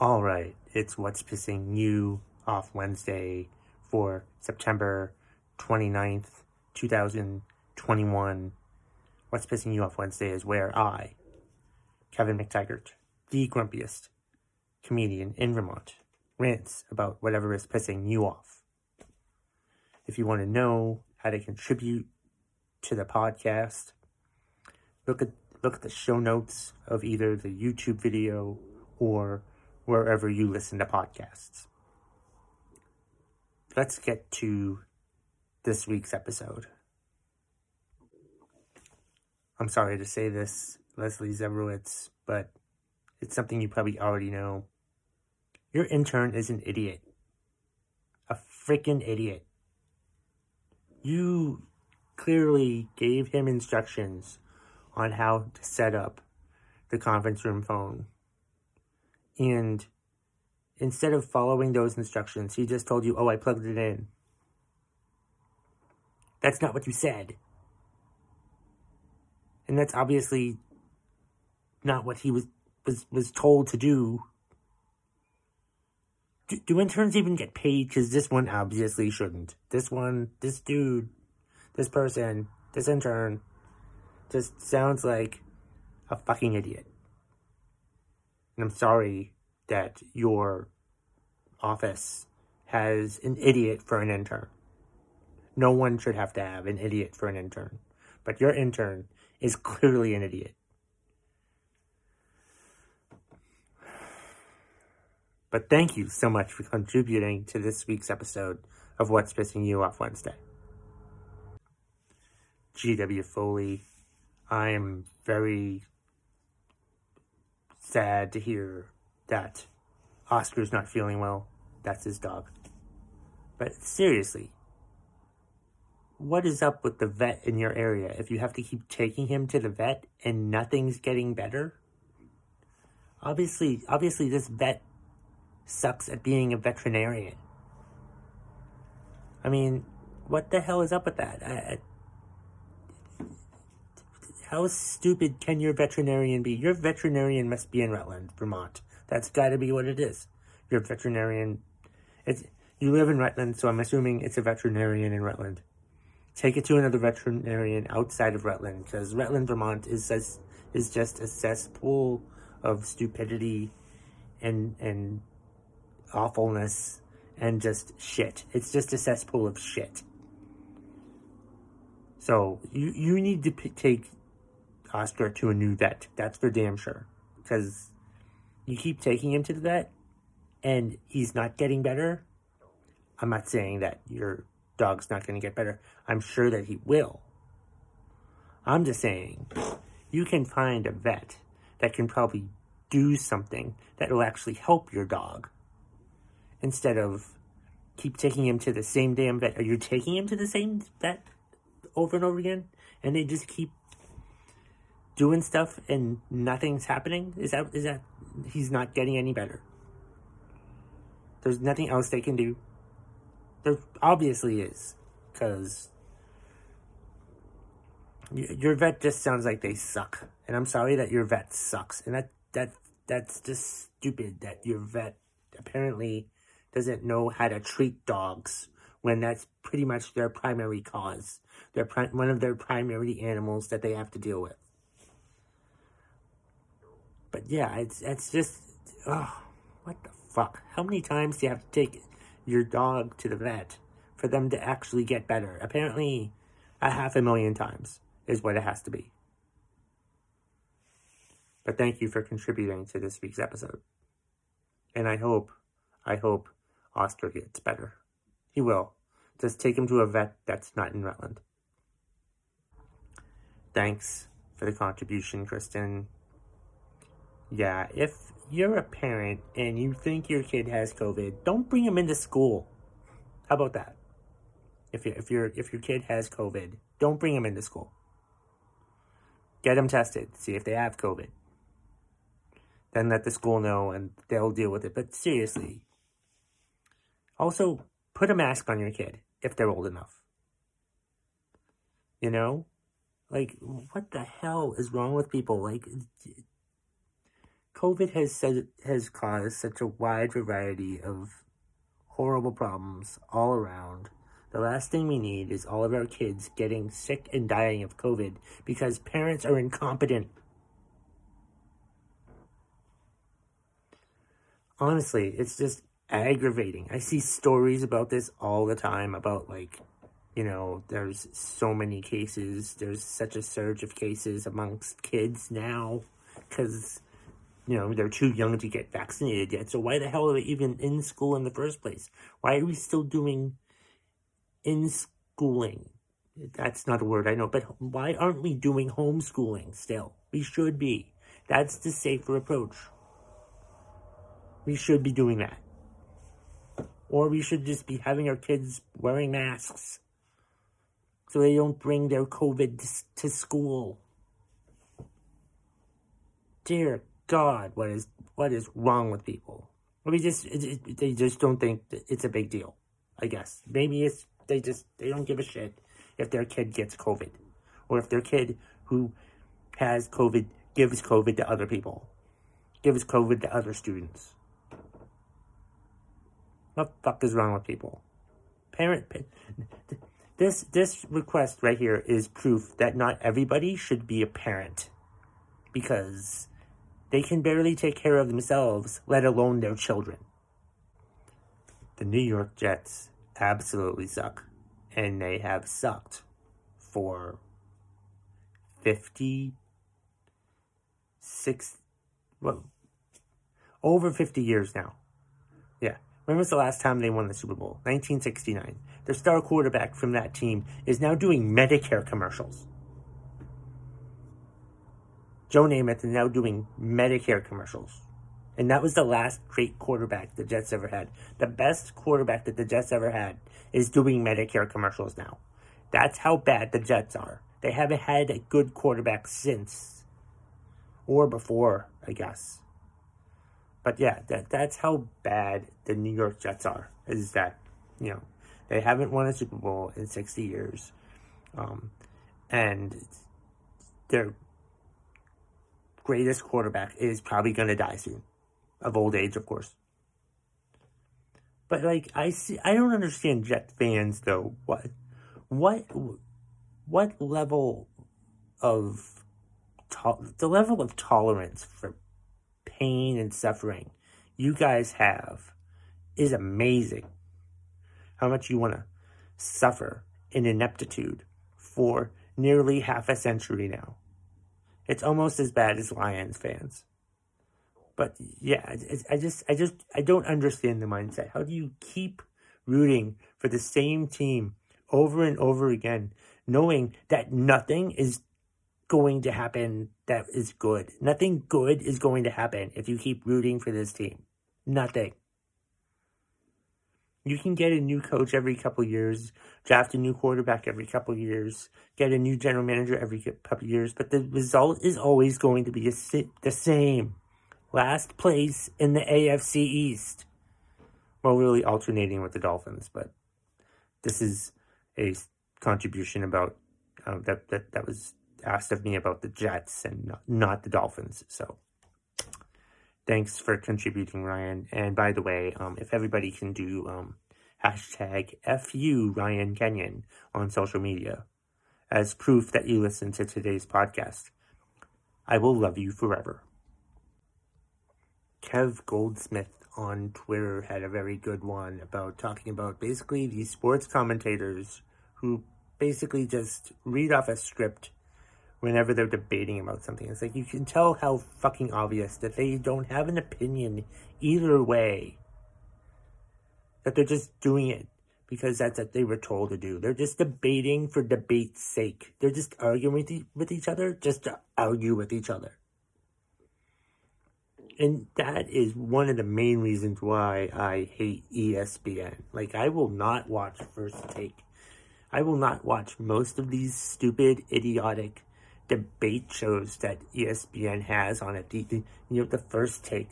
All right, it's What's Pissing You off Wednesday for September 29th, 2021. What's Pissing You off Wednesday is where I, Kevin McTaggart, the grumpiest comedian in Vermont, rants about whatever is pissing you off. If you want to know how to contribute to the podcast, look at look at the show notes of either the YouTube video or wherever you listen to podcasts. Let's get to this week's episode. I'm sorry to say this, Leslie Zebrowitz, but it's something you probably already know. Your intern is an idiot. A freaking idiot. You clearly gave him instructions on how to set up the conference room phone. And instead of following those instructions, he just told you, oh, I plugged it in. That's not what you said. And that's obviously not what he was was, was told to do. do. Do interns even get paid? Because this one obviously shouldn't. This one, this dude, this person, this intern, just sounds like a fucking idiot. I'm sorry that your office has an idiot for an intern. No one should have to have an idiot for an intern. But your intern is clearly an idiot. But thank you so much for contributing to this week's episode of What's Pissing You Off Wednesday. G.W. Foley, I am very sad to hear that Oscar's not feeling well. That's his dog. But seriously, what is up with the vet in your area if you have to keep taking him to the vet and nothing's getting better? Obviously, obviously this vet sucks at being a veterinarian. I mean, what the hell is up with that? I, how stupid can your veterinarian be? Your veterinarian must be in Rutland, Vermont. That's got to be what it is. Your veterinarian. It's you live in Rutland, so I'm assuming it's a veterinarian in Rutland. Take it to another veterinarian outside of Rutland, because Rutland, Vermont is is is just a cesspool of stupidity and and awfulness and just shit. It's just a cesspool of shit. So you you need to p- take Oscar to a new vet. That's for damn sure. Because you keep taking him to the vet and he's not getting better. I'm not saying that your dog's not going to get better. I'm sure that he will. I'm just saying you can find a vet that can probably do something that will actually help your dog instead of keep taking him to the same damn vet. Are you taking him to the same vet over and over again? And they just keep doing stuff and nothing's happening? Is that is that he's not getting any better? There's nothing else they can do. There obviously is, because your vet just sounds like they suck, and I'm sorry that your vet sucks, and that that that's just stupid that your vet apparently doesn't know how to treat dogs when that's pretty much their primary cause. They're pri- one of their primary animals that they have to deal with but yeah, it's it's just oh, what the fuck? How many times do you have to take your dog to the vet for them to actually get better? Apparently, a half a million times is what it has to be. But thank you for contributing to this week's episode. And I hope, I hope Oscar gets better. He will. Just take him to a vet that's not in Rutland. Thanks for the contribution, Kristen. Yeah, if you're a parent and you think your kid has COVID, don't bring him into school. How about that? If you if your if your kid has COVID, don't bring him into school. Get them tested, see if they have COVID. Then let the school know and they'll deal with it. But seriously, also put a mask on your kid if they're old enough. You know? Like, what the hell is wrong with people? Like, COVID has has caused such a wide variety of horrible problems all around. The last thing we need is all of our kids getting sick and dying of COVID because parents are incompetent. Honestly, it's just aggravating. I see stories about this all the time about like, you know, there's so many cases. There's such a surge of cases amongst kids now because, you know, they're too young to get vaccinated yet. So why the hell are they even in school in the first place? Why are we still doing in schooling? That's not a word I know, but why aren't we doing homeschooling still? We should be. That's the safer approach. We should be doing that. Or we should just be having our kids wearing masks so they don't bring their COVID to school. Dear God, what is what is wrong with people? I mean, just it, it, they just don't think it's a big deal. I guess maybe it's they just they don't give a shit if their kid gets COVID, or if their kid who has COVID gives COVID to other people, gives COVID to other students. What the fuck is wrong with people? Parent, this this request right here is proof that not everybody should be a parent, because they can barely take care of themselves, let alone their children. The New York Jets absolutely suck, and they have sucked for fifty six, well, over fifty years now. Yeah. When was the last time they won the Super Bowl? 1969. Their star quarterback from that team is now doing Medicare commercials. Joe Namath is now doing Medicare commercials. And that was the last great quarterback the Jets ever had. The best quarterback that the Jets ever had is doing Medicare commercials now. That's how bad the Jets are. They haven't had a good quarterback since. Or before, I guess. But yeah, that that's how bad the New York Jets are. Is that you know they haven't won a Super Bowl in sixty years, um, and their greatest quarterback is probably going to die soon, of old age, of course. But like I see, I don't understand Jet fans though. What, what, what level of to- the level of tolerance for pain and suffering you guys have is amazing. How much you want to suffer in ineptitude for nearly half a century now. It's almost as bad as Lions fans. But yeah, I just, I just, I don't understand the mindset. How do you keep rooting for the same team over and over again, knowing that nothing is going to happen that is good. Nothing good is going to happen if you keep rooting for this team. Nothing. You can get a new coach every couple years, draft a new quarterback every couple years, get a new general manager every couple years, but the result is always going to be the same. Last place in the AFC East. Well, really alternating with the Dolphins, but this is a contribution about uh, that, that that was asked of me about the Jets and not, not the Dolphins. So thanks for contributing, Ryan. And by the way, um, if everybody can do um, hashtag FU Ryan Kenyon on social media as proof that you listened to today's podcast, I will love you forever. Kev Goldsmith on Twitter had a very good one about talking about basically these sports commentators who basically just read off a script whenever they're debating about something. It's like you can tell how fucking obvious that they don't have an opinion either way. That they're just doing it because that's what they were told to do. They're just debating for debate's sake. They're just arguing with, e- with each other just to argue with each other. And that is one of the main reasons why I hate ESPN. Like, I will not watch First Take. I will not watch most of these stupid, idiotic debate shows that ESPN has on it. The, you know, the first take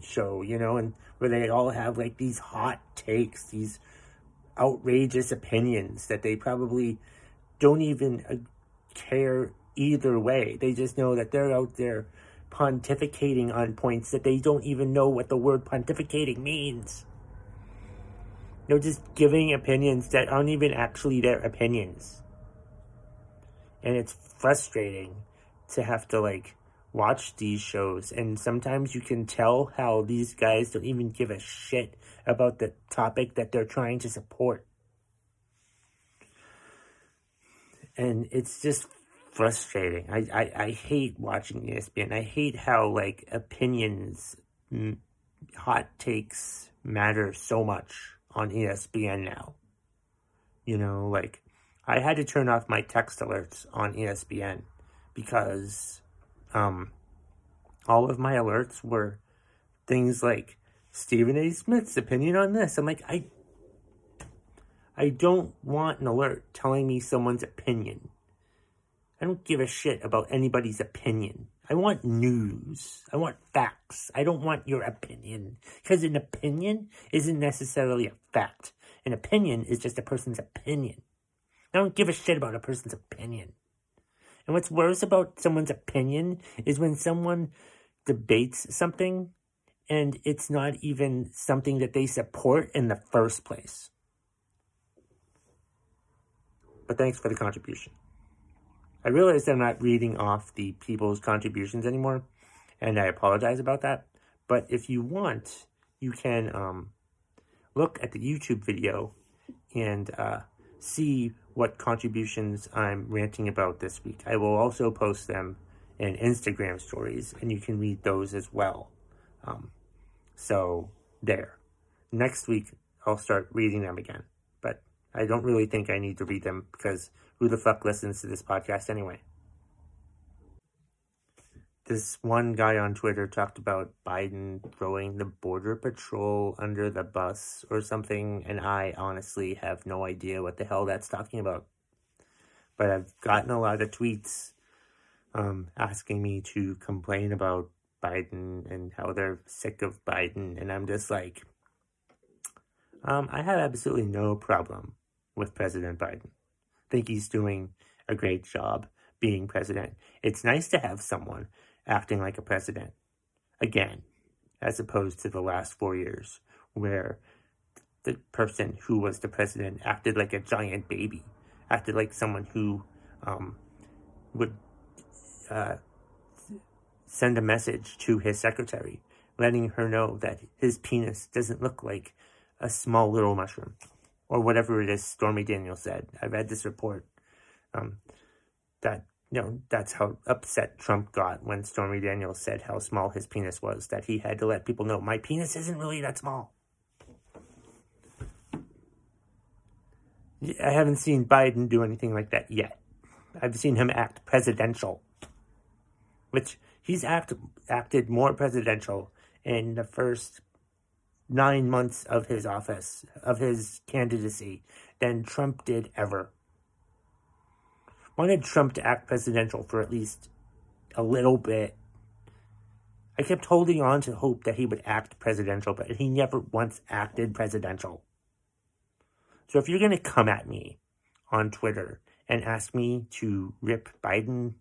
show, you know, and where they all have like these hot takes, these outrageous opinions that they probably don't even uh, care either way. They just know that they're out there pontificating on points that they don't even know what the word pontificating means. They're just giving opinions that aren't even actually their opinions. And it's frustrating to have to like watch these shows and sometimes you can tell how these guys don't even give a shit about the topic that they're trying to support. And it's just frustrating. I, I, I hate watching ESPN. I hate how like opinions, hot takes matter so much on ESPN now. You know, like I had to turn off my text alerts on ESPN because um, all of my alerts were things like Stephen A. Smith's opinion on this. I'm like, I, I don't want an alert telling me someone's opinion. I don't give a shit about anybody's opinion. I want news. I want facts. I don't want your opinion. Because an opinion isn't necessarily a fact. An opinion is just a person's opinion. I don't give a shit about a person's opinion. And what's worse about someone's opinion is when someone debates something and it's not even something that they support in the first place. But thanks for the contribution. I realize that I'm not reading off the people's contributions anymore, and I apologize about that. But if you want, you can um, look at the YouTube video and uh, see what contributions I'm ranting about this week. I will also post them in Instagram stories, and you can read those as well. Um, so, there. Next week, I'll start reading them again. But I don't really think I need to read them because who the fuck listens to this podcast anyway? This one guy on Twitter talked about Biden throwing the border patrol under the bus or something, and I honestly have no idea what the hell that's talking about. But I've gotten a lot of tweets um, asking me to complain about Biden and how they're sick of Biden, and I'm just like, um, I have absolutely no problem with President Biden. I think he's doing a great job being president. It's nice to have someone acting like a president again, as opposed to the last four years where the person who was the president acted like a giant baby, acted like someone who um, would uh, send a message to his secretary, letting her know that his penis doesn't look like a small little mushroom, or whatever it is Stormy Daniels said. I read this report um, that you know, that's how upset Trump got when Stormy Daniels said how small his penis was, that he had to let people know, my penis isn't really that small. I haven't seen Biden do anything like that yet. I've seen him act presidential, which he's act, acted more presidential in the first nine months of his office, of his candidacy, than Trump did ever wanted Trump to act presidential for at least a little bit. I kept holding on to hope that he would act presidential, but he never once acted presidential. So if you're going to come at me on Twitter and ask me to rip Biden,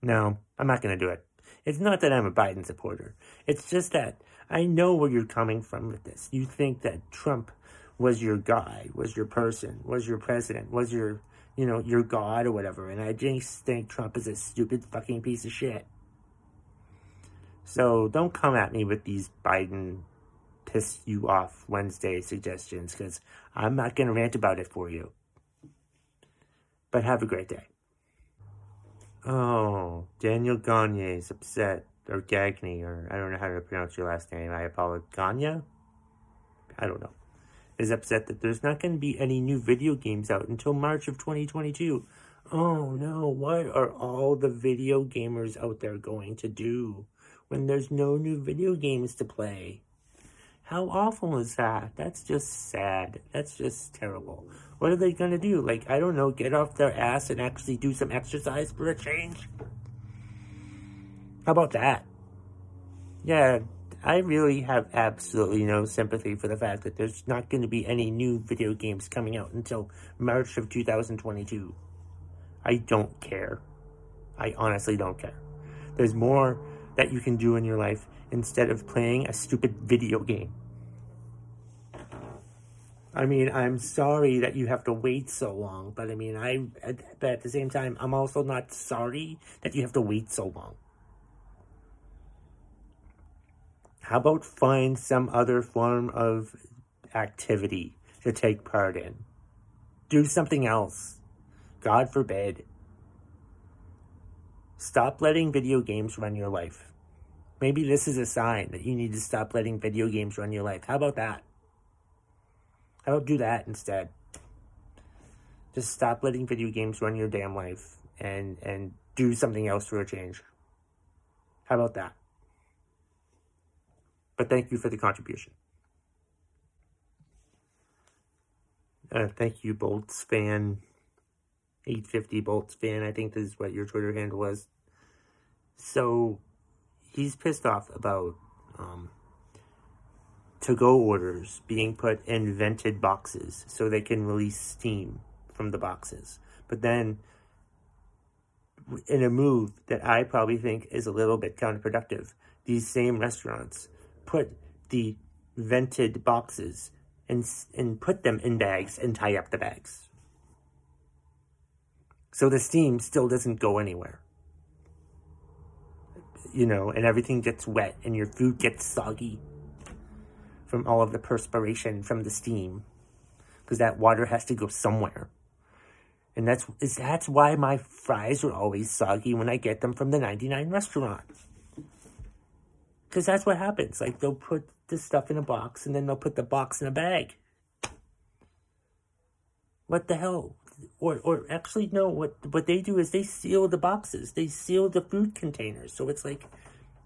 no, I'm not going to do it. It's not that I'm a Biden supporter. It's just that I know where you're coming from with this. You think that Trump was your guy, was your person, was your president, was your you know, your God or whatever. And I just think Trump is a stupid fucking piece of shit. So don't come at me with these Biden piss you off Wednesday suggestions because I'm not going to rant about it for you. But have a great day. Oh, Daniel Gagne is upset, or Gagne, or I don't know how to pronounce your last name. I apologize. Gagne? I don't know is upset that there's not going to be any new video games out until March of 2022. Oh no, what are all the video gamers out there going to do when there's no new video games to play? How awful is that? That's just sad. That's just terrible. What are they going to do? Like, I don't know, get off their ass and actually do some exercise for a change? How about that? Yeah, I really have absolutely no sympathy for the fact that there's not going to be any new video games coming out until March of 2022. I don't care. I honestly don't care. There's more that you can do in your life instead of playing a stupid video game. I mean, I'm sorry that you have to wait so long, but I mean, I, but at the same time, I'm also not sorry that you have to wait so long. How about find some other form of activity to take part in? Do something else. God forbid. Stop letting video games run your life. Maybe this is a sign that you need to stop letting video games run your life. How about that? How about do that instead? Just stop letting video games run your damn life and and do something else for a change. How about that? But thank you for the contribution. Uh, thank you, Bolts fan. 850 Bolts fan, I think this is what your Twitter handle was. So, he's pissed off about um, to go orders being put in vented boxes so they can release steam from the boxes. But then, in a move that I probably think is a little bit counterproductive, these same restaurants put the vented boxes and, and put them in bags and tie up the bags. So the steam still doesn't go anywhere. You know, and everything gets wet and your food gets soggy from all of the perspiration from the steam because that water has to go somewhere. And that's that's why my fries are always soggy when I get them from the 99 restaurant. Cuz that's what happens. Like they'll put the stuff in a box and then they'll put the box in a bag. What the hell? Or or actually no, what what they do is they seal the boxes. They seal the food containers. So it's like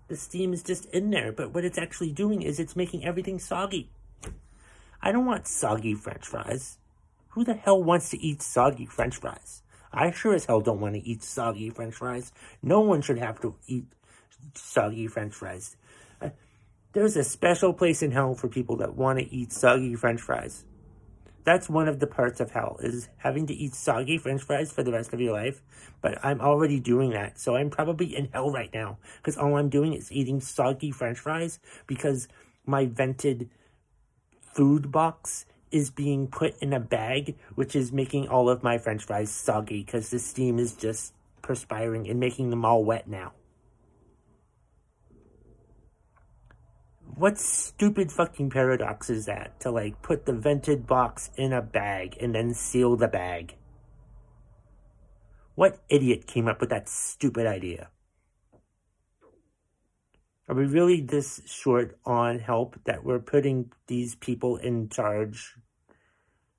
the steam is just in there, but what it's actually doing is it's making everything soggy. I don't want soggy french fries. Who the hell wants to eat soggy french fries? I sure as hell don't want to eat soggy french fries. No one should have to eat soggy french fries. There's a special place in hell for people that want to eat soggy french fries. That's one of the parts of hell is having to eat soggy french fries for the rest of your life. But I'm already doing that. So I'm probably in hell right now because all I'm doing is eating soggy french fries because my vented food box is being put in a bag, which is making all of my french fries soggy because the steam is just perspiring and making them all wet now. What stupid fucking paradox is that to like put the vented box in a bag and then seal the bag? What idiot came up with that stupid idea? Are we really this short on help that we're putting these people in charge?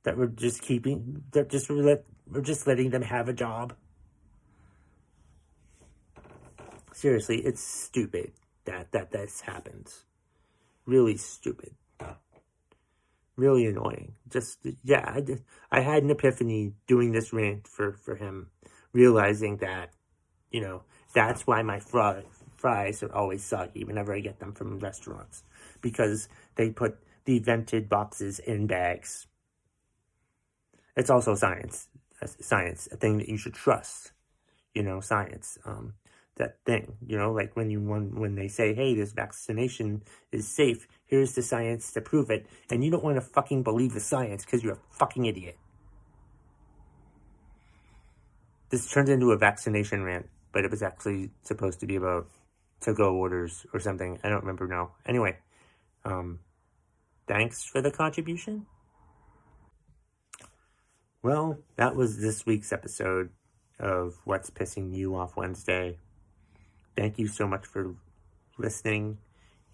That we're just keeping, that just we're, let, we're just letting them have a job? Seriously, it's stupid that that this happens really stupid. Really annoying. Just, yeah, I, did, I had an epiphany doing this rant for, for him, realizing that, you know, that's why my fry, fries are always soggy whenever I get them from restaurants. Because they put the vented boxes in bags. It's also science. Science, a thing that you should trust. You know, science. Um, that thing. You know, like when you when when they say, "Hey, this vaccination is safe. Here's the science to prove it," and you don't want to fucking believe the science because you're a fucking idiot. This turned into a vaccination rant, but it was actually supposed to be about to-go orders or something. I don't remember now. Anyway, um, thanks for the contribution. Well, that was this week's episode of What's Pissing You Off Wednesday. Thank you so much for listening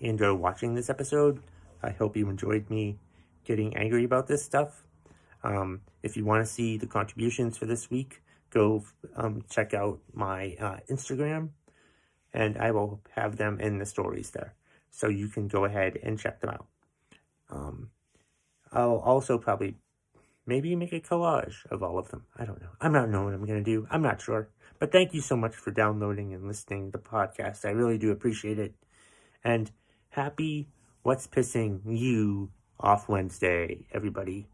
and or watching this episode. I hope you enjoyed me getting angry about this stuff. Um, if you want to see the contributions for this week, go um, check out my uh, Instagram, and I will have them in the stories there. So you can go ahead and check them out. Um, I'll also probably maybe make a collage of all of them. I don't know. I'm not knowing what I'm going to do. I'm not sure. But thank you so much for downloading and listening to the podcast. I really do appreciate it. And happy What's Pissing You Off Wednesday, everybody.